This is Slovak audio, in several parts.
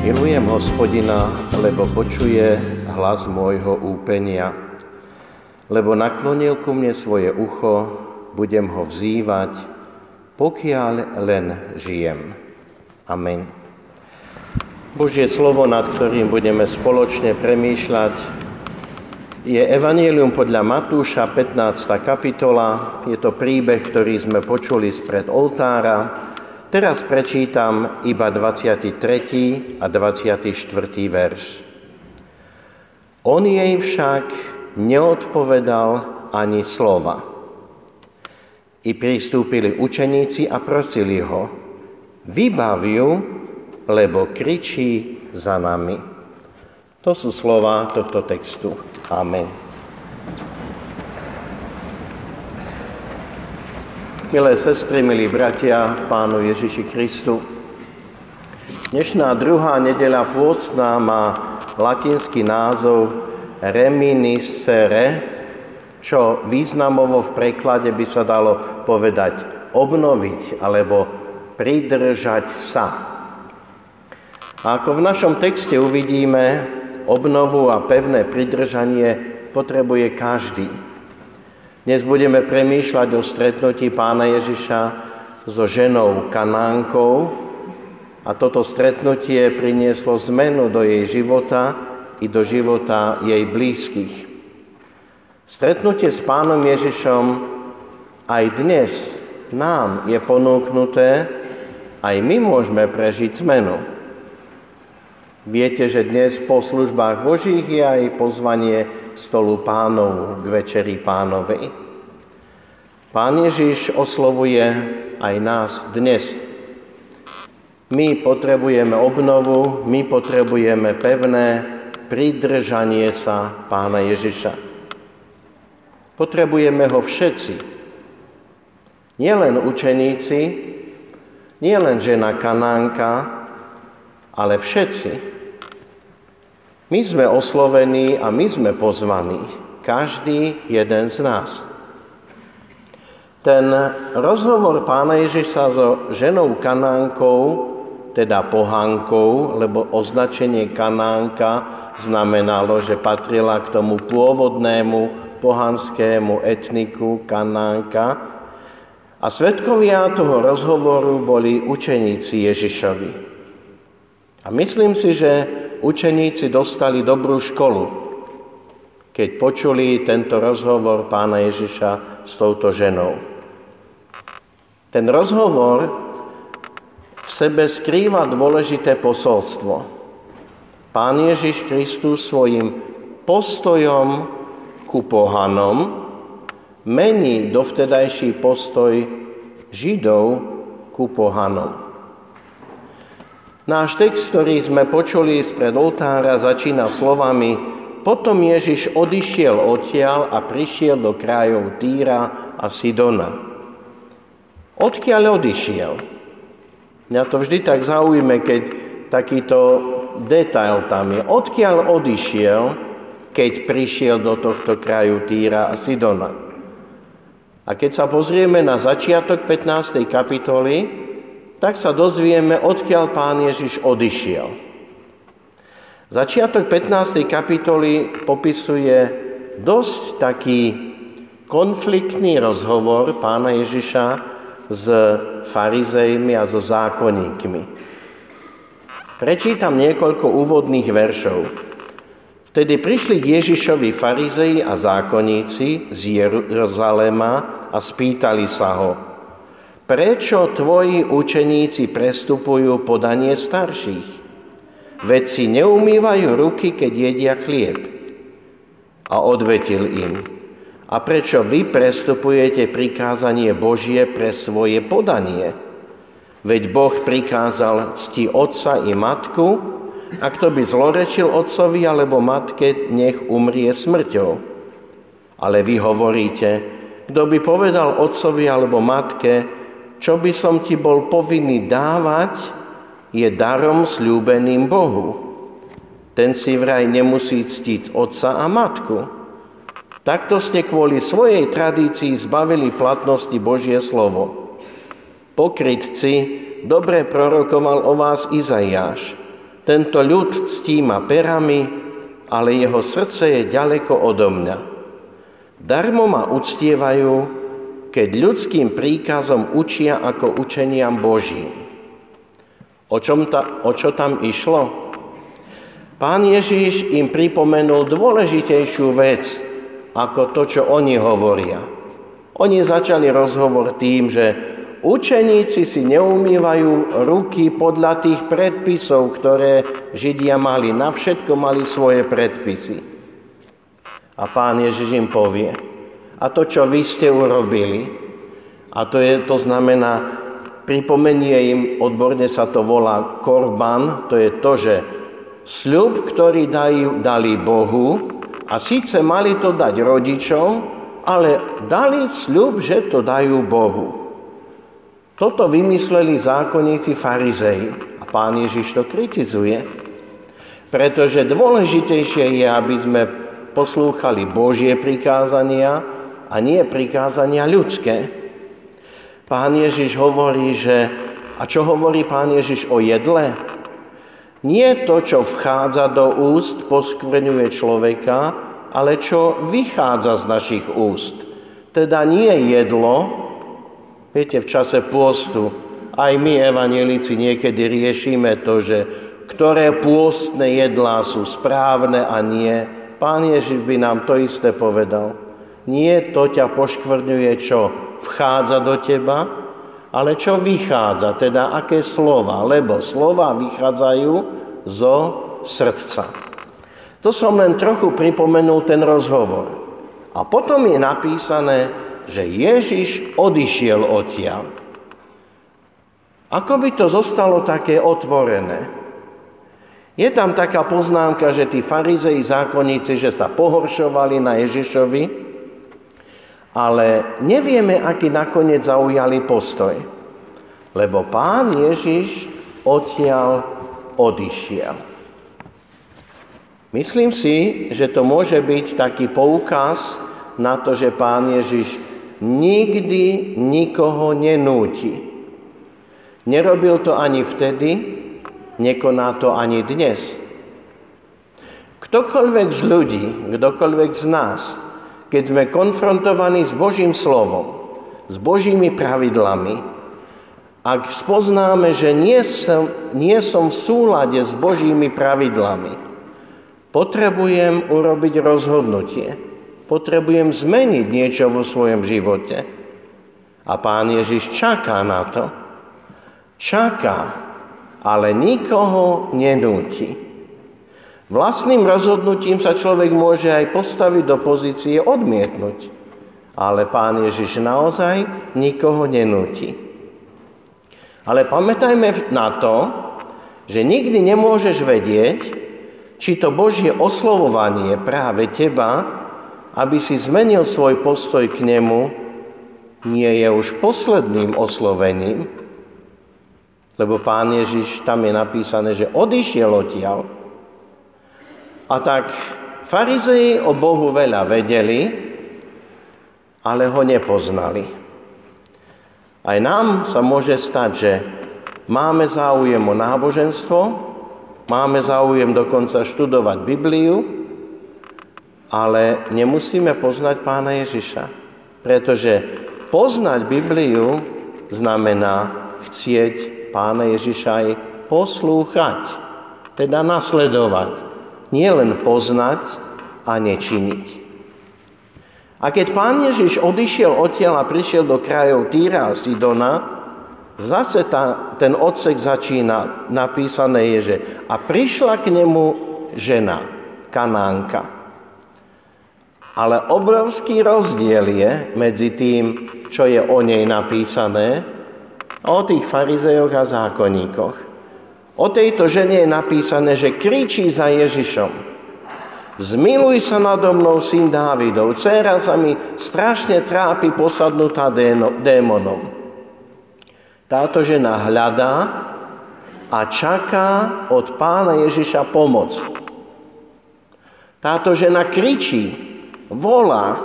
Milujem hospodina, lebo počuje hlas môjho úpenia. Lebo naklonil ku mne svoje ucho, budem ho vzývať, pokiaľ len žijem. Amen. Božie slovo, nad ktorým budeme spoločne premýšľať, je Evangelium podľa Matúša, 15. kapitola. Je to príbeh, ktorý sme počuli spred oltára, Teraz prečítam iba 23. a 24. verš. On jej však neodpovedal ani slova. I pristúpili učeníci a prosili ho, vybav ju, lebo kričí za nami. To sú slova tohto textu. Amen. Milé sestry, milí bratia v Pánu Ježiši Kristu, dnešná druhá nedeľa pôstná má latinský názov reminiscere, čo významovo v preklade by sa dalo povedať obnoviť alebo pridržať sa. A ako v našom texte uvidíme, obnovu a pevné pridržanie potrebuje každý. Dnes budeme premýšľať o stretnutí pána Ježiša so ženou Kanánkou a toto stretnutie prinieslo zmenu do jej života i do života jej blízkych. Stretnutie s pánom Ježišom aj dnes nám je ponúknuté, aj my môžeme prežiť zmenu. Viete, že dnes po službách Božích je aj pozvanie stolu pánov k večeri pánovej. Pán Ježiš oslovuje aj nás dnes. My potrebujeme obnovu, my potrebujeme pevné pridržanie sa pána Ježiša. Potrebujeme ho všetci. Nielen učeníci, nielen žena Kanánka, ale všetci. My sme oslovení a my sme pozvaní, každý jeden z nás. Ten rozhovor pána Ježiša so ženou Kanánkou, teda pohánkou, lebo označenie Kanánka znamenalo, že patrila k tomu pôvodnému pohanskému etniku Kanánka. A svetkovia toho rozhovoru boli učeníci Ježišovi. A myslím si, že učeníci dostali dobrú školu, keď počuli tento rozhovor pána Ježiša s touto ženou. Ten rozhovor v sebe skrýva dôležité posolstvo. Pán Ježiš Kristus svojim postojom ku pohanom mení dovtedajší postoj Židov ku pohanom. Náš text, ktorý sme počuli spred oltára, začína slovami Potom Ježiš odišiel odtiaľ a prišiel do krajov Týra a Sidona. Odkiaľ odišiel? Mňa to vždy tak zaujíme, keď takýto detail tam je. Odkiaľ odišiel, keď prišiel do tohto kraju Týra a Sidona? A keď sa pozrieme na začiatok 15. kapitoly, tak sa dozvieme, odkiaľ pán Ježiš odišiel. Začiatok 15. kapitoly popisuje dosť taký konfliktný rozhovor pána Ježiša s farizejmi a so zákonníkmi. Prečítam niekoľko úvodných veršov. Vtedy prišli k Ježišovi farizeji a zákonníci z Jeruzalema a spýtali sa ho, Prečo tvoji učeníci prestupujú podanie starších? Veď si neumývajú ruky, keď jedia chlieb. A odvetil im, a prečo vy prestupujete prikázanie Božie pre svoje podanie? Veď Boh prikázal cti otca i matku a kto by zlorečil otcovi alebo matke, nech umrie smrťou. Ale vy hovoríte, kto by povedal otcovi alebo matke, čo by som ti bol povinný dávať, je darom slúbeným Bohu. Ten si vraj nemusí ctiť otca a matku. Takto ste kvôli svojej tradícii zbavili platnosti Božie slovo. Pokrytci dobre prorokoval o vás Izaiáš. Tento ľud ctí ma perami, ale jeho srdce je ďaleko odo mňa. Darmo ma uctievajú, keď ľudským príkazom učia ako učeniam Božím. O, čom ta, o čo tam išlo? Pán Ježíš im pripomenul dôležitejšiu vec, ako to, čo oni hovoria. Oni začali rozhovor tým, že učeníci si neumývajú ruky podľa tých predpisov, ktoré Židia mali. Na všetko mali svoje predpisy. A pán Ježiš im povie, a to, čo vy ste urobili, a to, je, to znamená, pripomenie im, odborne sa to volá korban, to je to, že sľub, ktorý dali, dali Bohu a síce mali to dať rodičom, ale dali sľub, že to dajú Bohu. Toto vymysleli zákonníci farizei a pán Ježiš to kritizuje, pretože dôležitejšie je, aby sme poslúchali Božie prikázania a nie prikázania ľudské. Pán Ježiš hovorí, že... A čo hovorí pán Ježiš o jedle? Nie to, čo vchádza do úst, poskvrňuje človeka, ale čo vychádza z našich úst. Teda nie jedlo, viete, v čase pôstu, aj my, evanelici, niekedy riešime to, že ktoré pôstne jedlá sú správne a nie. Pán Ježiš by nám to isté povedal. Nie to ťa poškvrňuje, čo vchádza do teba, ale čo vychádza, teda aké slova, lebo slova vychádzajú zo srdca. To som len trochu pripomenul ten rozhovor. A potom je napísané, že Ježiš odišiel odtiaľ. Ako by to zostalo také otvorené? Je tam taká poznámka, že tí farizei zákonníci, že sa pohoršovali na Ježišovi, ale nevieme, aký nakoniec zaujali postoj. Lebo pán Ježiš odtiaľ odišiel. Myslím si, že to môže byť taký poukaz na to, že pán Ježiš nikdy nikoho nenúti. Nerobil to ani vtedy, nekoná to ani dnes. Ktokoľvek z ľudí, kdokoľvek z nás keď sme konfrontovaní s Božím slovom, s Božími pravidlami, ak spoznáme, že nie som, nie som v súlade s Božími pravidlami, potrebujem urobiť rozhodnutie. Potrebujem zmeniť niečo vo svojom živote. A pán Ježiš čaká na to. Čaká, ale nikoho nenúti. Vlastným rozhodnutím sa človek môže aj postaviť do pozície odmietnúť. Ale pán Ježiš naozaj nikoho nenúti. Ale pamätajme na to, že nikdy nemôžeš vedieť, či to Božie oslovovanie práve teba, aby si zmenil svoj postoj k nemu, nie je už posledným oslovením, lebo pán Ježiš, tam je napísané, že odišiel odtiaľ, a tak farizei o Bohu veľa vedeli, ale ho nepoznali. Aj nám sa môže stať, že máme záujem o náboženstvo, máme záujem dokonca študovať Bibliu, ale nemusíme poznať pána Ježiša. Pretože poznať Bibliu znamená chcieť pána Ježiša aj poslúchať, teda nasledovať nie len poznať a nečiniť. A keď pán Ježiš odišiel odtiaľ a prišiel do krajov Týra a Sidona, zase tá, ten odsek začína, napísané je, že a prišla k nemu žena, kanánka. Ale obrovský rozdiel je medzi tým, čo je o nej napísané, a o tých farizejoch a zákonníkoch. O tejto žene je napísané, že kričí za Ježišom. Zmiluj sa nado mnou, syn Dávidov. Cera sa mi strašne trápi posadnutá démonom. Táto žena hľadá a čaká od pána Ježiša pomoc. Táto žena kričí, volá,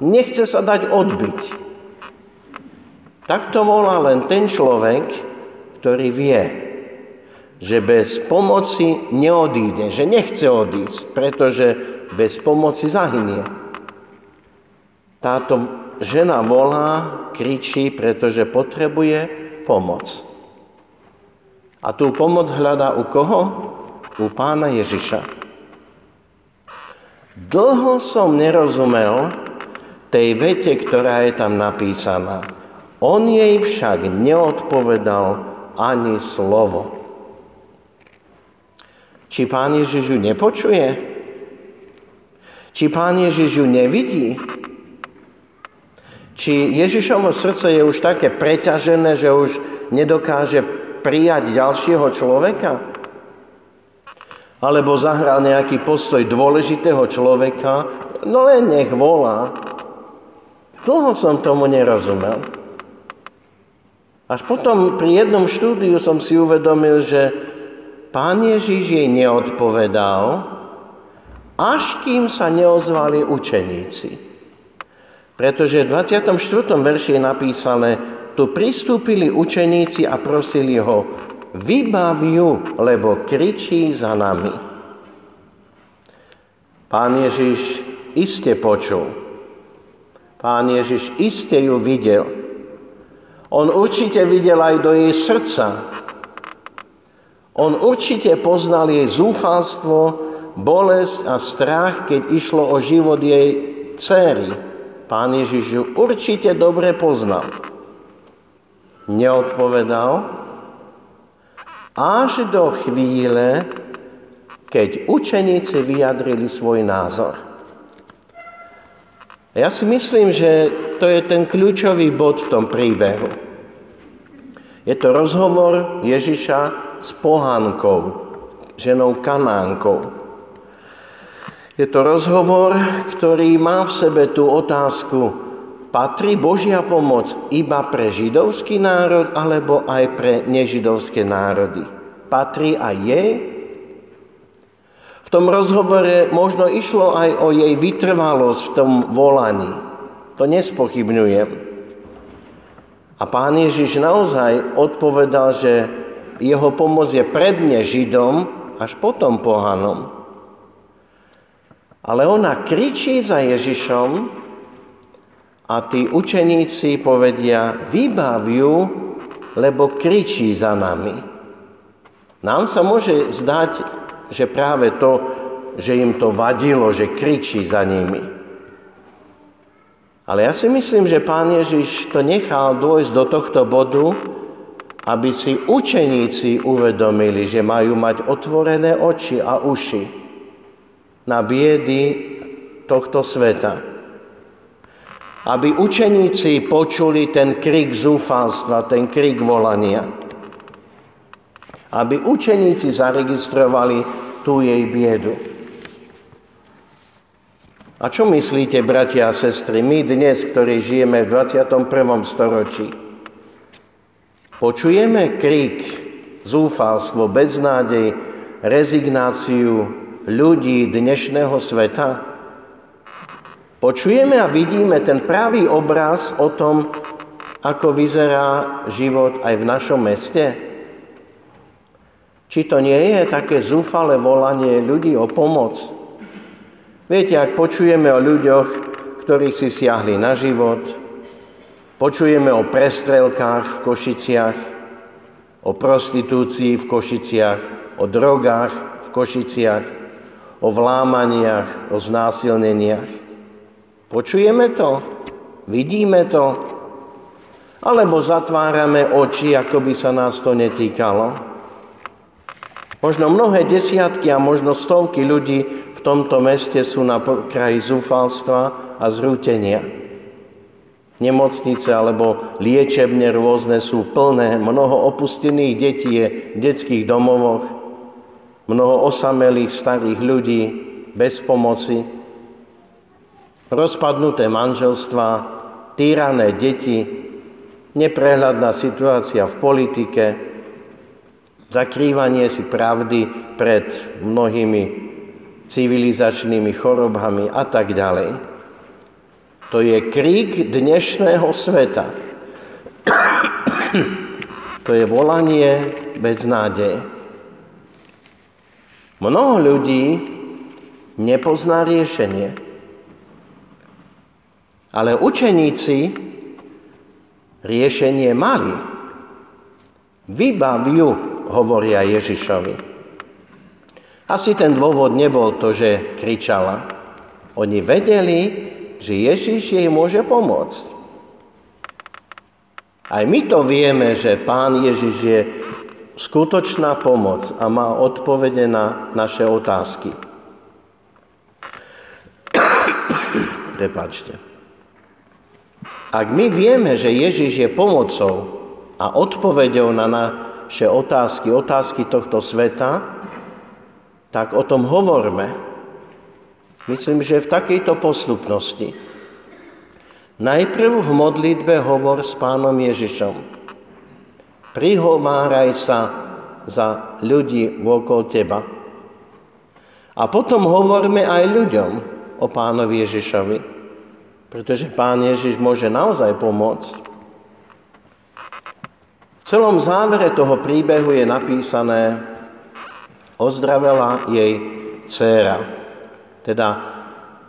nechce sa dať odbiť. Takto volá len ten človek, ktorý vie, že bez pomoci neodíde, že nechce odísť, pretože bez pomoci zahynie. Táto žena volá, kričí, pretože potrebuje pomoc. A tú pomoc hľadá u koho? U pána Ježiša. Dlho som nerozumel tej vete, ktorá je tam napísaná. On jej však neodpovedal ani slovo. Či pán Ježiš ju nepočuje? Či pán Ježiš ju nevidí? Či Ježišovo srdce je už také preťažené, že už nedokáže prijať ďalšieho človeka? Alebo zahral nejaký postoj dôležitého človeka? No len nech volá. Dlho som tomu nerozumel. Až potom pri jednom štúdiu som si uvedomil, že Pán Ježiš jej neodpovedal, až kým sa neozvali učeníci. Pretože v 24. verši je napísané, tu pristúpili učeníci a prosili ho, vybav ju, lebo kričí za nami. Pán Ježiš iste počul. Pán Ježiš iste ju videl. On určite videl aj do jej srdca, on určite poznal jej zúfalstvo, bolesť a strach, keď išlo o život jej céry. Pán Ježiš ju určite dobre poznal. Neodpovedal, až do chvíle, keď učeníci vyjadrili svoj názor. Ja si myslím, že to je ten kľúčový bod v tom príbehu. Je to rozhovor Ježiša s pohánkou, ženou Kanánkou. Je to rozhovor, ktorý má v sebe tú otázku, patrí Božia pomoc iba pre židovský národ alebo aj pre nežidovské národy? Patrí aj jej? V tom rozhovore možno išlo aj o jej vytrvalosť v tom volaní. To nespochybňujem. A pán Ježiš naozaj odpovedal, že jeho pomoc je predne Židom, až potom pohanom. Ale ona kričí za Ježišom a tí učeníci povedia, vybav ju, lebo kričí za nami. Nám sa môže zdať, že práve to, že im to vadilo, že kričí za nimi. Ale ja si myslím, že pán Ježiš to nechal dôjsť do tohto bodu, aby si učeníci uvedomili, že majú mať otvorené oči a uši na biedy tohto sveta. Aby učeníci počuli ten krik zúfalstva, ten krik volania. Aby učeníci zaregistrovali tú jej biedu. A čo myslíte, bratia a sestry, my dnes, ktorí žijeme v 21. storočí, Počujeme krik, zúfalstvo, beznádej, rezignáciu ľudí dnešného sveta? Počujeme a vidíme ten pravý obraz o tom, ako vyzerá život aj v našom meste? Či to nie je také zúfale volanie ľudí o pomoc? Viete, ak počujeme o ľuďoch, ktorí si siahli na život, Počujeme o prestrelkách v Košiciach, o prostitúcii v Košiciach, o drogách v Košiciach, o vlámaniach, o znásilneniach. Počujeme to? Vidíme to? Alebo zatvárame oči, ako by sa nás to netýkalo? Možno mnohé desiatky a možno stovky ľudí v tomto meste sú na kraji zúfalstva a zrútenia. Nemocnice alebo liečebne rôzne sú plné, mnoho opustených detí je v detských domovoch, mnoho osamelých starých ľudí bez pomoci, rozpadnuté manželstva, týrané deti, neprehľadná situácia v politike, zakrývanie si pravdy pred mnohými civilizačnými chorobami a tak ďalej. To je krík dnešného sveta. to je volanie bez nádeje. Mnoho ľudí nepozná riešenie. Ale učeníci riešenie mali. Vybav hovoria Ježišovi. Asi ten dôvod nebol to, že kričala. Oni vedeli, že Ježiš jej môže pomôcť. Aj my to vieme, že Pán Ježiš je skutočná pomoc a má odpovede na naše otázky. Prepačte. Ak my vieme, že Ježiš je pomocou a odpovedou na naše otázky, otázky tohto sveta, tak o tom hovorme. Myslím, že v takejto postupnosti. Najprv v modlitbe hovor s pánom Ježišom. Prihováraj sa za ľudí okolo teba. A potom hovorme aj ľuďom o pánovi Ježišovi. Pretože Pán Ježiš môže naozaj pomôcť. V celom závere toho príbehu je napísané, ozdravela jej dcéra. Teda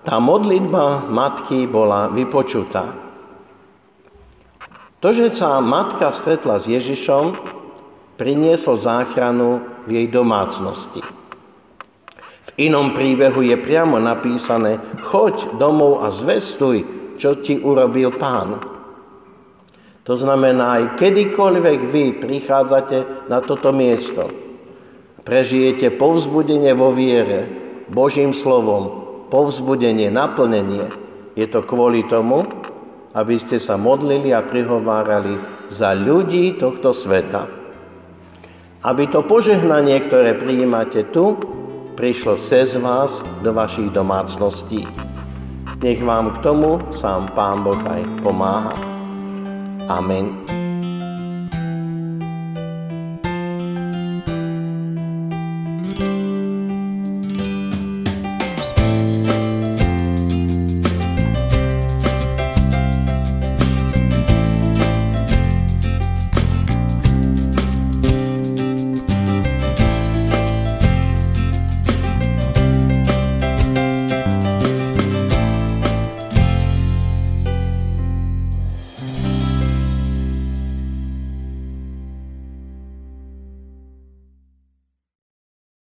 tá modlitba matky bola vypočutá. To, že sa matka stretla s Ježišom, priniesol záchranu v jej domácnosti. V inom príbehu je priamo napísané, choď domov a zvestuj, čo ti urobil pán. To znamená, aj kedykoľvek vy prichádzate na toto miesto, prežijete povzbudenie vo viere, Božím slovom, povzbudenie, naplnenie, je to kvôli tomu, aby ste sa modlili a prihovárali za ľudí tohto sveta. Aby to požehnanie, ktoré prijímate tu, prišlo cez vás do vašich domácností. Nech vám k tomu sám Pán Boh aj pomáha. Amen.